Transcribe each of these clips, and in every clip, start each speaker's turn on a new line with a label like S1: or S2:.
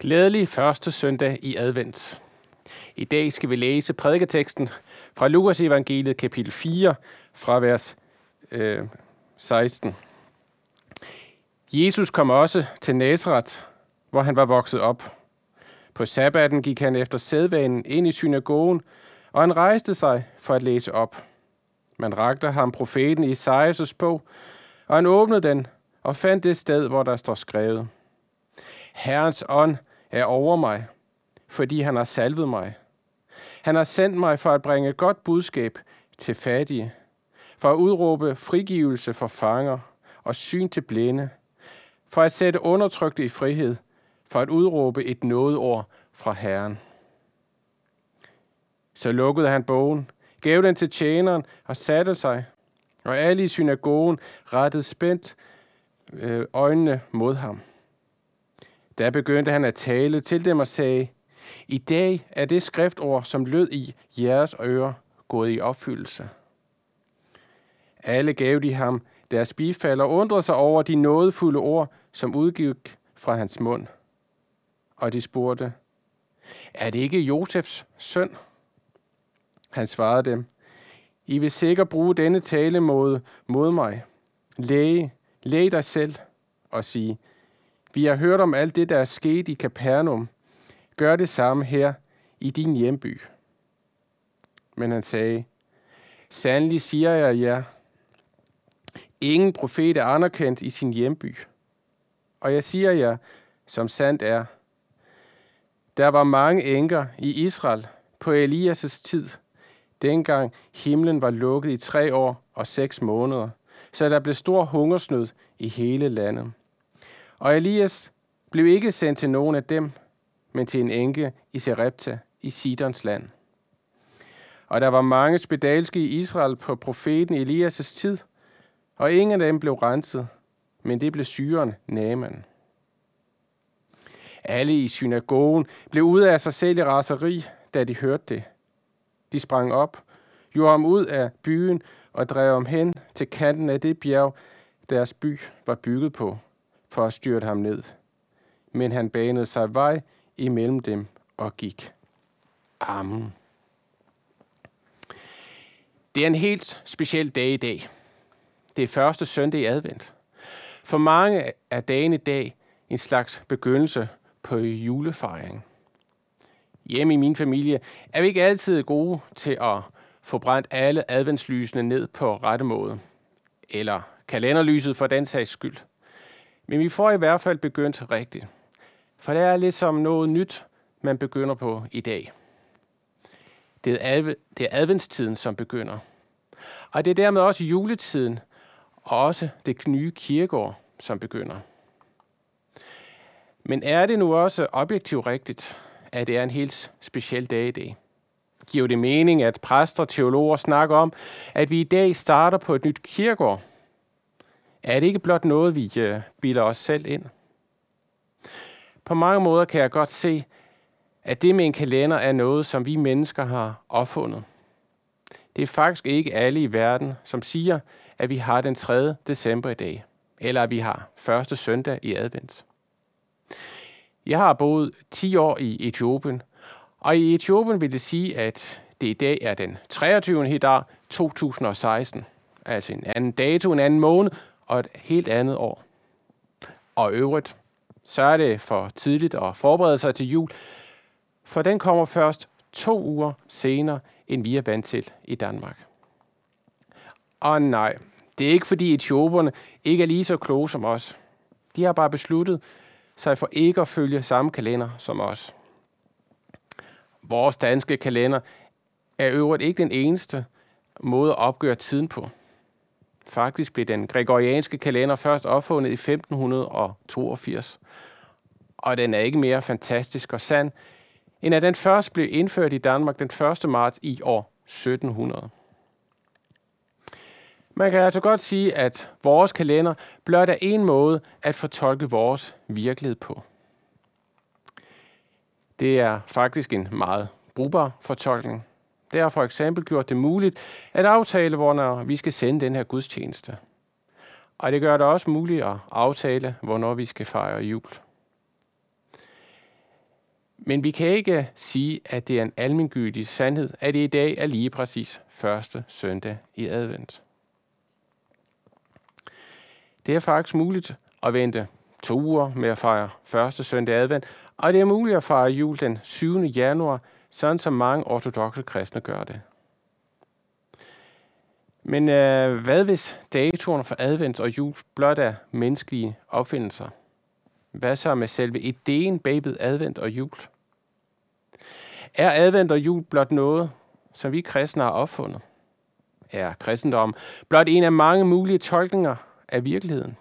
S1: Glædelig første søndag i advent. I dag skal vi læse prædiketeksten fra Lukas evangeliet kapitel 4 fra vers øh, 16. Jesus kom også til Nazareth, hvor han var vokset op. På sabbaten gik han efter sædvanen ind i synagogen, og han rejste sig for at læse op. Man rakte ham profeten Isaias' bog, og han åbnede den og fandt det sted, hvor der står skrevet. Herrens ånd er over mig, fordi han har salvet mig. Han har sendt mig for at bringe et godt budskab til fattige, for at udråbe frigivelse for fanger og syn til blinde, for at sætte undertrykte i frihed, for at udråbe et nådeord fra Herren. Så lukkede han bogen, gav den til tjeneren og satte sig, og alle i synagogen rettede spændt øh, øjnene mod ham. Der begyndte han at tale til dem og sagde, I dag er det skriftord, som lød i jeres ører, gået i opfyldelse. Alle gav de ham deres bifald og undrede sig over de nådefulde ord, som udgik fra hans mund. Og de spurgte, er det ikke Josefs søn? Han svarede dem, I vil sikkert bruge denne tale mod, mod mig. Læge, læg dig selv og sige, vi har hørt om alt det, der er sket i Capernaum. Gør det samme her i din hjemby. Men han sagde, Sandelig siger jeg jer, ingen profet er anerkendt i sin hjemby. Og jeg siger jer, som sandt er, der var mange enker i Israel på Elias' tid, dengang himlen var lukket i tre år og seks måneder, så der blev stor hungersnød i hele landet. Og Elias blev ikke sendt til nogen af dem, men til en enke i Serepta i Sidons land. Og der var mange spedalske i Israel på profeten Elias' tid, og ingen af dem blev renset, men det blev syren Naaman. Alle i synagogen blev ud af sig selv i raseri, da de hørte det. De sprang op, gjorde ham ud af byen og drev ham hen til kanten af det bjerg, deres by var bygget på, for at styrte ham ned. Men han banede sig vej imellem dem og gik. Amen. Det er en helt speciel dag i dag. Det er første søndag i advent. For mange er dagen i dag en slags begyndelse på julefejring. Hjemme i min familie er vi ikke altid gode til at få brændt alle adventslysene ned på rette måde. Eller kalenderlyset for den sags skyld. Men vi får i hvert fald begyndt rigtigt. For det er ligesom noget nyt, man begynder på i dag. Det er, adv- det er adventstiden, som begynder. Og det er dermed også juletiden, og også det nye kirkeår, som begynder. Men er det nu også objektivt rigtigt, at det er en helt speciel dag i dag? Giver det mening, at præster og teologer snakker om, at vi i dag starter på et nyt kirkeår? Er det ikke blot noget, vi øh, bilder os selv ind? På mange måder kan jeg godt se, at det med en kalender er noget, som vi mennesker har opfundet. Det er faktisk ikke alle i verden, som siger, at vi har den 3. december i dag, eller at vi har første søndag i advent. Jeg har boet 10 år i Etiopien, og i Etiopien vil det sige, at det i dag er den 23. hedar 2016, altså en anden dato, en anden måned og et helt andet år. Og øvrigt, så er det for tidligt at forberede sig til jul, for den kommer først to uger senere, end vi er vant til i Danmark. Og nej, det er ikke fordi etioperne ikke er lige så kloge som os. De har bare besluttet sig for ikke at følge samme kalender som os. Vores danske kalender er øvrigt ikke den eneste måde at opgøre tiden på. Faktisk blev den gregorianske kalender først opfundet i 1582. Og den er ikke mere fantastisk og sand, end at den først blev indført i Danmark den 1. marts i år 1700. Man kan altså godt sige, at vores kalender blot er en måde at fortolke vores virkelighed på. Det er faktisk en meget brugbar fortolkning. Der har for eksempel gjort det muligt at aftale, hvornår vi skal sende den her gudstjeneste. Og det gør det også muligt at aftale, hvornår vi skal fejre jul. Men vi kan ikke sige, at det er en almindelig sandhed, at det i dag er lige præcis første søndag i advent. Det er faktisk muligt at vente to uger med at fejre første søndag i advent, og det er muligt at fejre jul den 7. januar, sådan som mange ortodoxe kristne gør det. Men øh, hvad hvis datoerne for advent og jul blot er menneskelige opfindelser? Hvad så med selve ideen bagved advent og jul? Er advent og jul blot noget, som vi kristne har opfundet? Er kristendom blot en af mange mulige tolkninger af virkeligheden?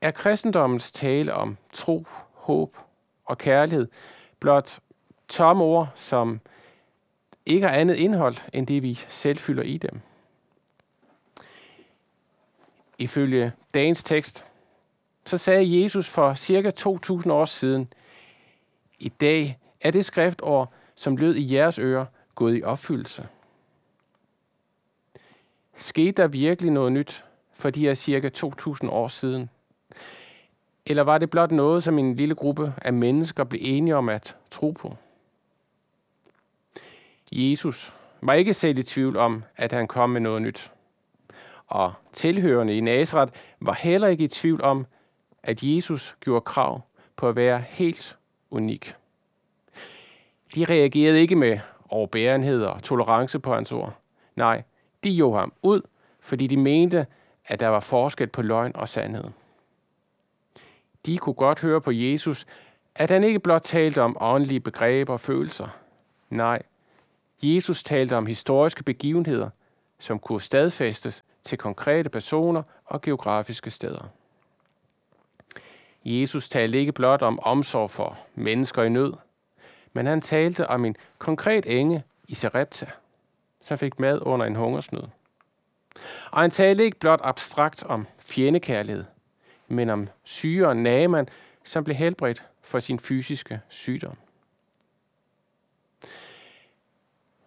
S1: Er kristendommens tale om tro, håb og kærlighed blot tomme ord, som ikke har andet indhold end det, vi selv fylder i dem? Ifølge dagens tekst, så sagde Jesus for cirka 2000 år siden, i dag er det skriftår, som lød i jeres ører, gået i opfyldelse. Skete der virkelig noget nyt for de her cirka 2000 år siden? Eller var det blot noget, som en lille gruppe af mennesker blev enige om at tro på? Jesus var ikke selv i tvivl om, at han kom med noget nyt. Og tilhørende i Nazareth var heller ikke i tvivl om, at Jesus gjorde krav på at være helt unik. De reagerede ikke med overbærenhed og tolerance på hans ord. Nej, de jo ham ud, fordi de mente, at der var forskel på løgn og sandhed. De kunne godt høre på Jesus, at han ikke blot talte om åndelige begreber og følelser. Nej, Jesus talte om historiske begivenheder, som kunne stadfæstes til konkrete personer og geografiske steder. Jesus talte ikke blot om omsorg for mennesker i nød, men han talte om en konkret enge i Sarepta, som fik mad under en hungersnød. Og han talte ikke blot abstrakt om fjendekærlighed, men om syge Naaman, som blev helbredt for sin fysiske sygdom.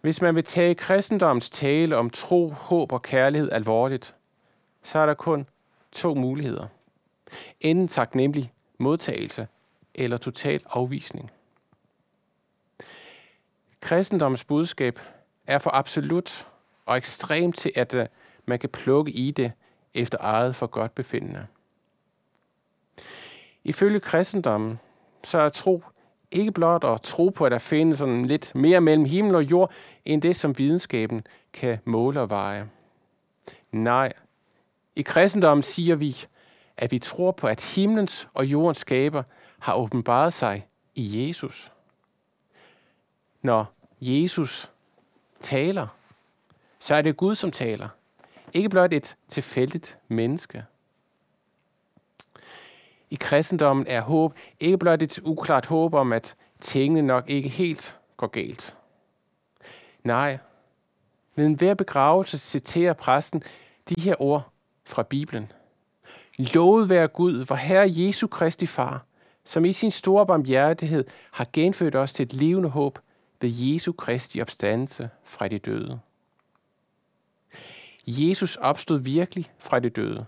S1: Hvis man vil tage kristendoms tale om tro, håb og kærlighed alvorligt, så er der kun to muligheder. Enten taknemmelig modtagelse eller total afvisning. Kristendoms budskab er for absolut og ekstremt til, at øh, man kan plukke i det efter eget for godt befindende. Ifølge kristendommen, så er tro ikke blot at tro på, at der findes sådan lidt mere mellem himmel og jord, end det, som videnskaben kan måle og veje. Nej, i kristendommen siger vi, at vi tror på, at himlens og jordens skaber har åbenbaret sig i Jesus. Når Jesus taler, så er det Gud, som taler. Ikke blot et tilfældigt menneske. I kristendommen er håb ikke blot et uklart håb om, at tingene nok ikke helt går galt. Nej, ved enhver begravelse citerer præsten de her ord fra Bibelen. Lovet være Gud, vor Herre Jesu Kristi Far, som i sin store barmhjertighed har genfødt os til et levende håb ved Jesu Kristi opstandelse fra de døde. Jesus opstod virkelig fra de døde.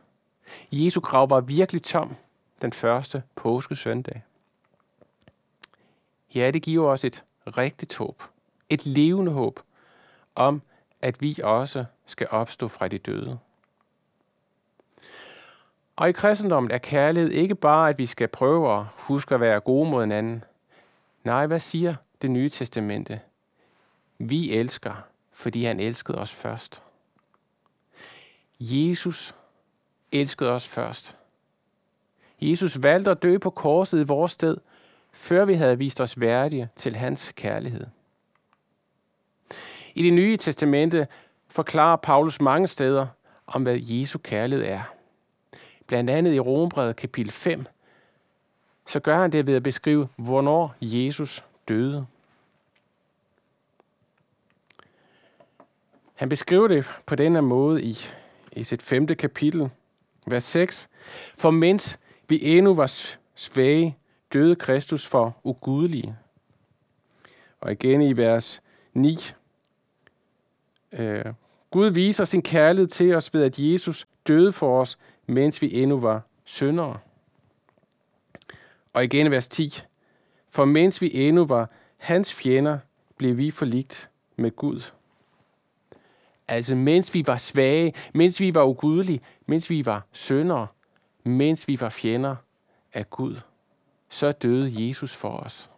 S1: Jesu grav var virkelig tom den første påskesøndag. Ja, det giver os et rigtigt håb. Et levende håb om, at vi også skal opstå fra de døde. Og i kristendommen er kærlighed ikke bare, at vi skal prøve at huske at være gode mod hinanden. Nej, hvad siger det nye testamente? Vi elsker, fordi han elskede os først. Jesus elskede os først. Jesus valgte at dø på korset i vores sted, før vi havde vist os værdige til hans kærlighed. I det nye testamente forklarer Paulus mange steder om, hvad Jesu kærlighed er blandt andet i Rombrevet kapitel 5, så gør han det ved at beskrive, hvornår Jesus døde. Han beskriver det på denne måde i, i sit femte kapitel, vers 6. For mens vi endnu var svage, døde Kristus for ugudelige. Og igen i vers 9. Øh, Gud viser sin kærlighed til os ved, at Jesus døde for os, mens vi endnu var syndere. Og igen i vers 10. For mens vi endnu var hans fjender, blev vi forligt med Gud. Altså mens vi var svage, mens vi var ugudelige, mens vi var syndere, mens vi var fjender af Gud, så døde Jesus for os.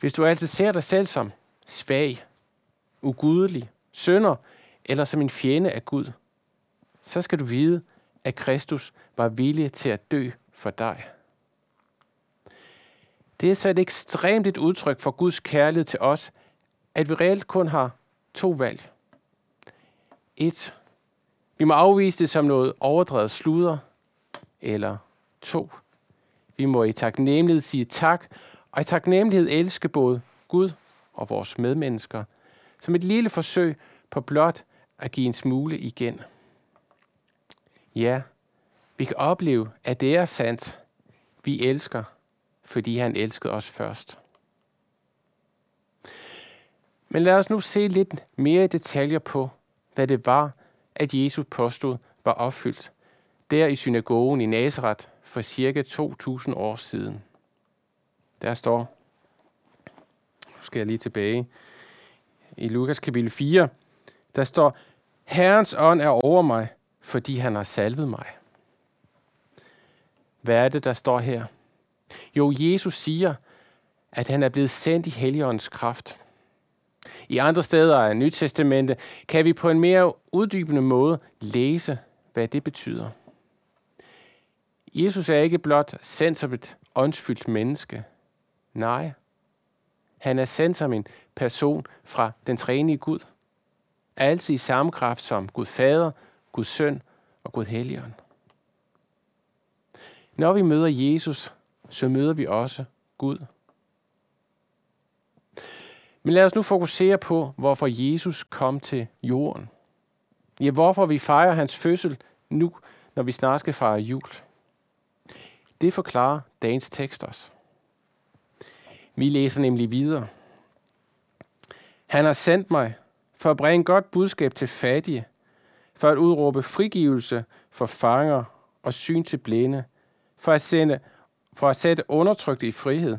S1: Hvis du altså ser dig selv som svag, ugudelig, synder eller som en fjende af Gud, så skal du vide, at Kristus var villig til at dø for dig. Det er så et ekstremt et udtryk for Guds kærlighed til os, at vi reelt kun har to valg. Et. Vi må afvise det som noget overdrevet sluder Eller to. Vi må i taknemmelighed sige tak, og i taknemmelighed elske både Gud og vores medmennesker, som et lille forsøg på blot at give en smule igen. Ja, vi kan opleve, at det er sandt. Vi elsker, fordi han elskede os først. Men lad os nu se lidt mere i detaljer på, hvad det var, at Jesus påstod var opfyldt der i synagogen i Nazareth for cirka 2000 år siden. Der står, nu skal jeg lige tilbage, i Lukas kapitel 4, der står, Herrens ånd er over mig, fordi han har salvet mig. Hvad er det, der står her? Jo, Jesus siger, at han er blevet sendt i Helligåndens kraft. I andre steder af Nyt Testamente kan vi på en mere uddybende måde læse, hvad det betyder. Jesus er ikke blot sendt som et åndsfyldt menneske. Nej, han er sendt som en person fra den trænige Gud. Altså i samme kraft som Gud Fader, Gud Søn og Gud Helligånd. Når vi møder Jesus, så møder vi også Gud. Men lad os nu fokusere på, hvorfor Jesus kom til jorden. Ja, hvorfor vi fejrer hans fødsel nu, når vi snart skal fejre jul. Det forklarer dagens tekst os. Vi læser nemlig videre. Han har sendt mig for at bringe godt budskab til fattige, for at udråbe frigivelse for fanger og syn til blinde, for at, sende, for at sætte undertrykte i frihed,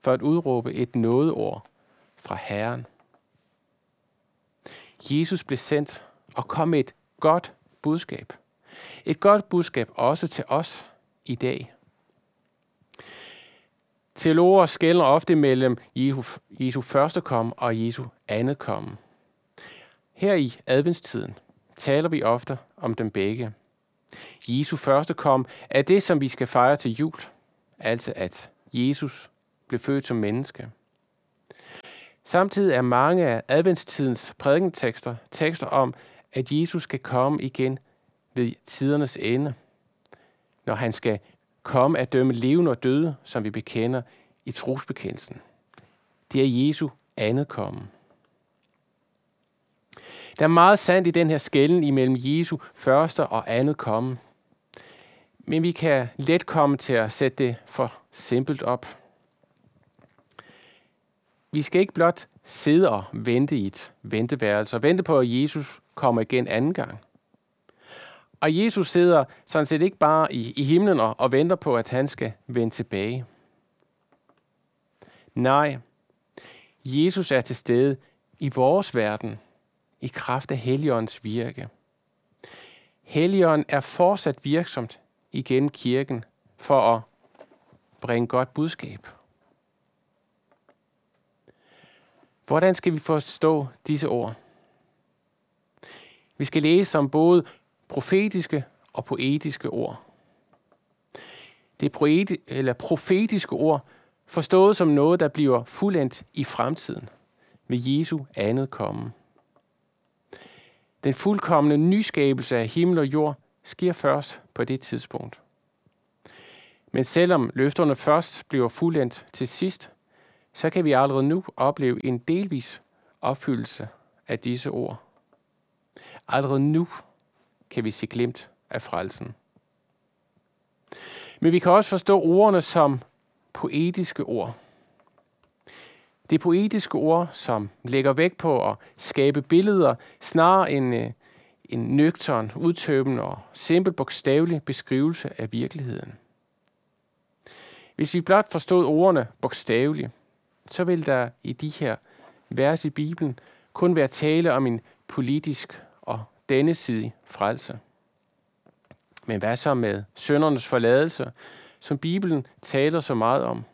S1: for at udråbe et nådeord fra Herren. Jesus blev sendt og kom med et godt budskab. Et godt budskab også til os i dag. Teologer skældner ofte mellem Jesu, Jesu første kom og Jesu andet kom. Her i adventstiden taler vi ofte om dem begge. Jesu første kom er det, som vi skal fejre til jul, altså at Jesus blev født som menneske. Samtidig er mange af adventstidens prædikentekster tekster om, at Jesus skal komme igen ved tidernes ende, når han skal komme at dømme levende og døde, som vi bekender i trosbekendelsen. Det er Jesu andet komme. Der er meget sandt i den her skælden imellem Jesu første og andet komme. Men vi kan let komme til at sætte det for simpelt op. Vi skal ikke blot sidde og vente i et venteværelse og vente på, at Jesus kommer igen anden gang. Og Jesus sidder sådan set ikke bare i, i himlen og, og venter på, at han skal vende tilbage. Nej, Jesus er til stede i vores verden i kraft af Helligåndens virke. Helligånden er fortsat virksomt igennem kirken for at bringe godt budskab. Hvordan skal vi forstå disse ord? Vi skal læse som både profetiske og poetiske ord. Det poeti- eller profetiske ord forstået som noget, der bliver fuldendt i fremtiden ved Jesu andet komme. Den fuldkommende nyskabelse af himmel og jord sker først på det tidspunkt. Men selvom løfterne først bliver fuldendt til sidst, så kan vi allerede nu opleve en delvis opfyldelse af disse ord. Allerede nu kan vi se glimt af frelsen. Men vi kan også forstå ordene som poetiske ord. Det poetiske ord, som lægger vægt på at skabe billeder, snarere end øh, en nøgtern, udtømmende og simpel bogstavelig beskrivelse af virkeligheden. Hvis vi blot forstod ordene bogstaveligt, så vil der i de her vers i Bibelen kun være tale om en politisk og denne side frelse. Men hvad så med søndernes forladelse, som Bibelen taler så meget om?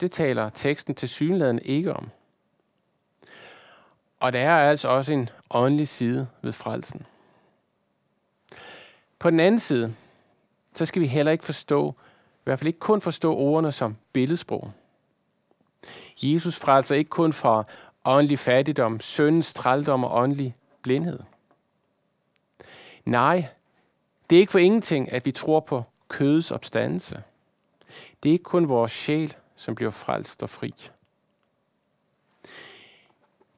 S1: Det taler teksten til synligheden ikke om. Og der er altså også en åndelig side ved frelsen. På den anden side, så skal vi heller ikke forstå, i hvert fald ikke kun forstå ordene som billedsprog. Jesus frelser altså ikke kun fra åndelig fattigdom, syndens trældom og åndelig blindhed. Nej, det er ikke for ingenting, at vi tror på kødets opstandelse. Det er ikke kun vores sjæl, som bliver frelst og fri.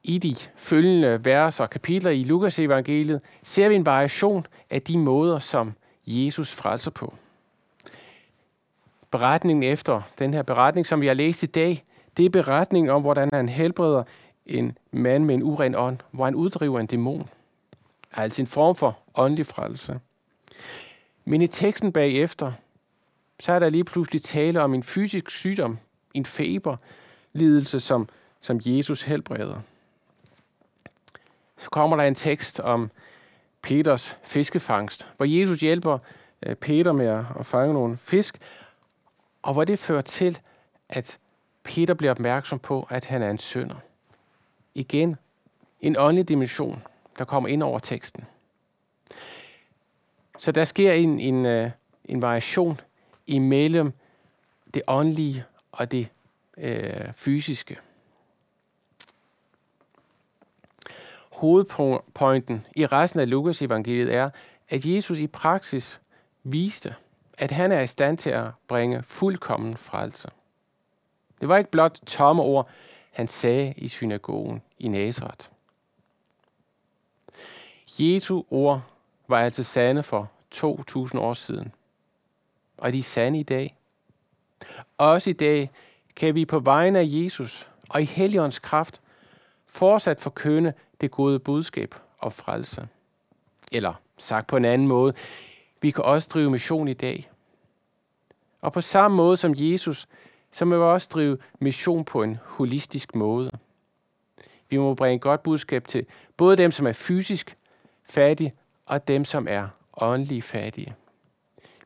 S1: I de følgende vers og kapitler i Lukas evangeliet ser vi en variation af de måder, som Jesus frelser på. Beretningen efter den her beretning, som vi har læst i dag, det er beretningen om, hvordan han helbreder en mand med en uren ånd, hvor han uddriver en dæmon. Altså en form for åndelig frelse. Men i teksten bagefter, så er der lige pludselig tale om en fysisk sygdom, en feberlidelse, som, som Jesus helbreder. Så kommer der en tekst om Peters fiskefangst, hvor Jesus hjælper øh, Peter med at fange nogle fisk, og hvor det fører til, at Peter bliver opmærksom på, at han er en synder. Igen, en åndelig dimension, der kommer ind over teksten. Så der sker en, en, øh, en variation imellem det åndelige og det øh, fysiske. Hovedpointen i resten af Lukas evangeliet er, at Jesus i praksis viste, at han er i stand til at bringe fuldkommen frelse. Det var ikke blot tomme ord, han sagde i synagogen i Nazareth. Jesu ord var altså sande for 2000 år siden. Og de er sande i dag. Også i dag kan vi på vegne af Jesus og i Helligåndens kraft fortsat forkønne det gode budskab og frelse. Eller sagt på en anden måde, vi kan også drive mission i dag. Og på samme måde som Jesus, så må vi også drive mission på en holistisk måde. Vi må bringe godt budskab til både dem, som er fysisk fattige, og dem, som er åndelige fattige.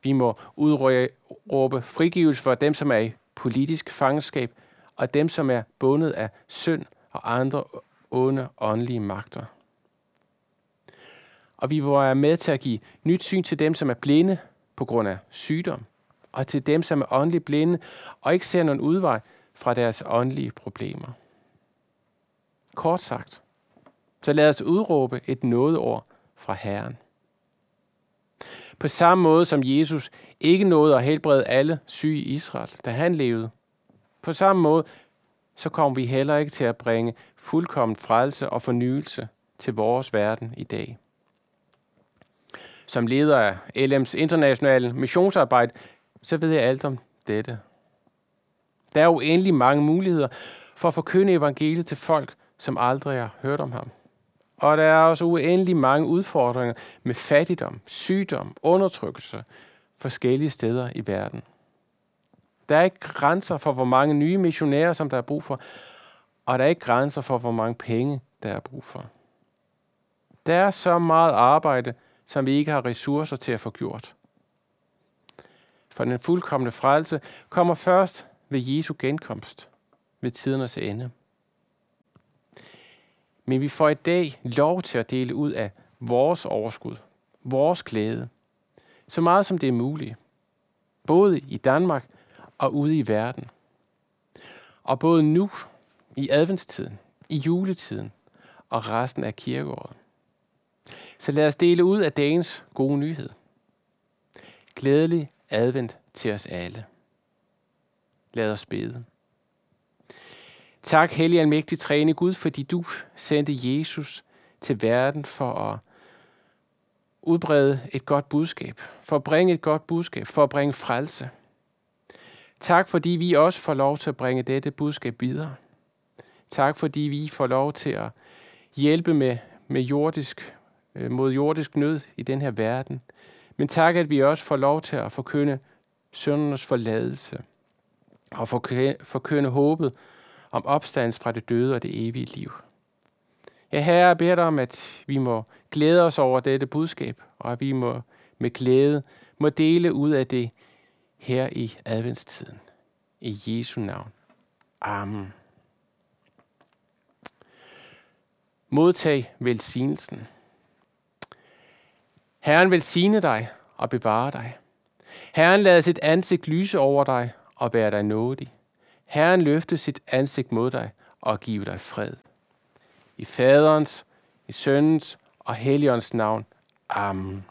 S1: Vi må udråbe frigivelse for dem, som er i politisk fangenskab, og dem, som er bundet af synd og andre onde åndelige magter. Og vi må være med til at give nyt syn til dem, som er blinde på grund af sygdom, og til dem, som er åndeligt blinde og ikke ser nogen udvej fra deres åndelige problemer. Kort sagt, så lad os udråbe et nådeord fra Herren. På samme måde som Jesus ikke nåede at helbrede alle syge i Israel, da han levede. På samme måde, så kommer vi heller ikke til at bringe fuldkommen frelse og fornyelse til vores verden i dag. Som leder af LM's internationale missionsarbejde, så ved jeg alt om dette. Der er uendelig mange muligheder for at forkynde evangeliet til folk, som aldrig har hørt om ham. Og der er også uendelig mange udfordringer med fattigdom, sygdom, undertrykkelse forskellige steder i verden. Der er ikke grænser for, hvor mange nye missionærer, som der er brug for, og der er ikke grænser for, hvor mange penge, der er brug for. Der er så meget arbejde, som vi ikke har ressourcer til at få gjort. For den fuldkommende frelse kommer først ved Jesu genkomst, ved tidernes ende. Men vi får i dag lov til at dele ud af vores overskud, vores glæde, så meget som det er muligt, både i Danmark og ude i verden. Og både nu, i adventstiden, i juletiden og resten af kirkeåret. Så lad os dele ud af dagens gode nyhed. Glædelig advent til os alle. Lad os bede. Tak, Hellig Almægtig Træne Gud, fordi du sendte Jesus til verden for at udbrede et godt budskab, for at bringe et godt budskab, for at bringe frelse. Tak, fordi vi også får lov til at bringe dette budskab videre. Tak, fordi vi får lov til at hjælpe med, med jordisk, øh, mod jordisk nød i den her verden. Men tak, at vi også får lov til at forkynde søndernes forladelse og forkynde håbet om opstandelse fra det døde og det evige liv. Ja, Herre, jeg beder dig om, at vi må glæde os over dette budskab, og at vi må med glæde må dele ud af det her i adventstiden. I Jesu navn. Amen. Modtag velsignelsen. Herren velsigne dig og bevare dig. Herren lader sit ansigt lyse over dig og være dig nådig. Herren løfte sit ansigt mod dig og give dig fred. I faderens, i søndens og helligåndens navn. Amen.